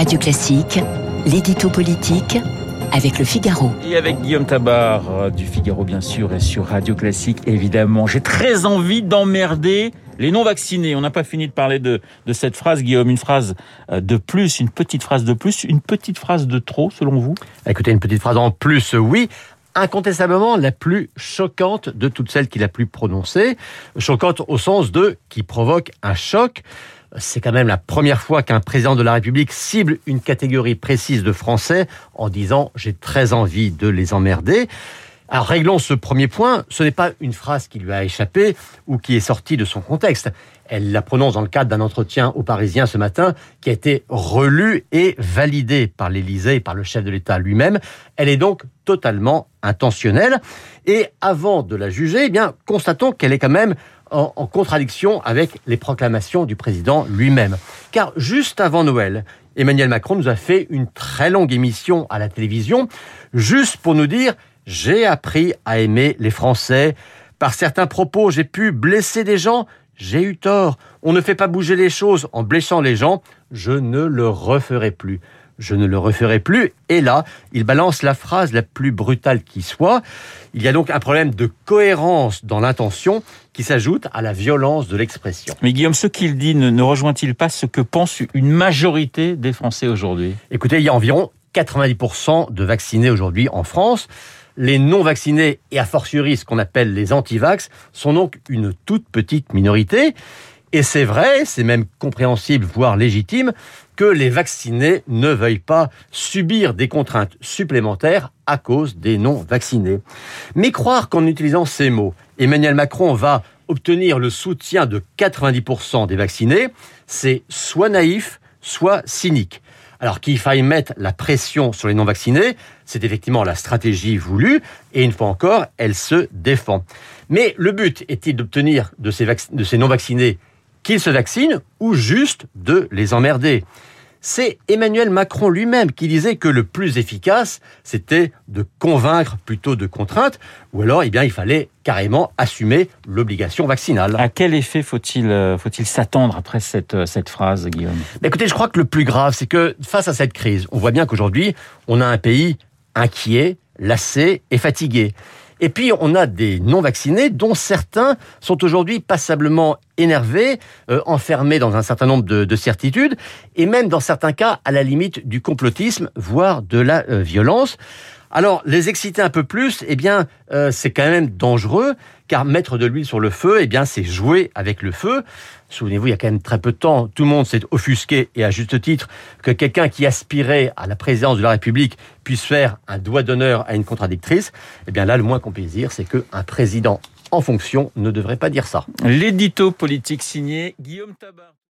Radio Classique, l'édito politique avec le Figaro. Et avec Guillaume Tabar euh, du Figaro bien sûr et sur Radio Classique évidemment. J'ai très envie d'emmerder les non-vaccinés. On n'a pas fini de parler de, de cette phrase, Guillaume. Une phrase euh, de plus, une petite phrase de plus, une petite phrase de trop selon vous? Écoutez, une petite phrase en plus, oui incontestablement la plus choquante de toutes celles qu'il a pu prononcer. Choquante au sens de qui provoque un choc. C'est quand même la première fois qu'un président de la République cible une catégorie précise de Français en disant j'ai très envie de les emmerder. Alors réglons ce premier point, ce n'est pas une phrase qui lui a échappé ou qui est sortie de son contexte. Elle la prononce dans le cadre d'un entretien aux Parisiens ce matin qui a été relu et validé par l'Élysée et par le chef de l'État lui-même. Elle est donc totalement intentionnelle. Et avant de la juger, eh bien, constatons qu'elle est quand même en, en, contradiction avec les proclamations du président lui-même. Car juste avant Noël, Emmanuel Macron nous a fait une très longue émission à la télévision, juste pour nous dire j'ai appris à aimer les Français. Par certains propos, j'ai pu blesser des gens. J'ai eu tort. On ne fait pas bouger les choses en blessant les gens. Je ne le referai plus. Je ne le referai plus. Et là, il balance la phrase la plus brutale qui soit. Il y a donc un problème de cohérence dans l'intention qui s'ajoute à la violence de l'expression. Mais Guillaume, ce qu'il dit ne, ne rejoint-il pas ce que pense une majorité des Français aujourd'hui? Écoutez, il y a environ 90% de vaccinés aujourd'hui en France. Les non-vaccinés et a fortiori ce qu'on appelle les anti-vax sont donc une toute petite minorité. Et c'est vrai, c'est même compréhensible, voire légitime, que les vaccinés ne veuillent pas subir des contraintes supplémentaires à cause des non-vaccinés. Mais croire qu'en utilisant ces mots, Emmanuel Macron va obtenir le soutien de 90% des vaccinés, c'est soit naïf, soit cynique. Alors qu'il faille mettre la pression sur les non-vaccinés, c'est effectivement la stratégie voulue, et une fois encore, elle se défend. Mais le but est-il d'obtenir de ces, ces non-vaccinés qu'ils se vaccinent ou juste de les emmerder? C'est Emmanuel Macron lui-même qui disait que le plus efficace, c'était de convaincre plutôt de contrainte, ou alors, eh bien, il fallait carrément assumer l'obligation vaccinale. À quel effet faut-il euh, faut-il s'attendre après cette, euh, cette phrase, Guillaume? Écoutez, je crois que le plus grave, c'est que face à cette crise, on voit bien qu'aujourd'hui, on a un pays inquiet, lassé et fatigué. Et puis, on a des non-vaccinés dont certains sont aujourd'hui passablement énervés, euh, enfermés dans un certain nombre de, de, certitudes, et même dans certains cas à la limite du complotisme, voire de la euh, violence. Alors, les exciter un peu plus, eh bien, euh, c'est quand même dangereux, car mettre de l'huile sur le feu, eh bien, c'est jouer avec le feu. Souvenez-vous, il y a quand même très peu de temps, tout le monde s'est offusqué, et à juste titre, que quelqu'un qui aspirait à la présidence de la République puisse faire un doigt d'honneur à une contradictrice. Eh bien là, le moins qu'on puisse dire, c'est qu'un président en fonction ne devrait pas dire ça. L'édito politique signé Guillaume Tabar.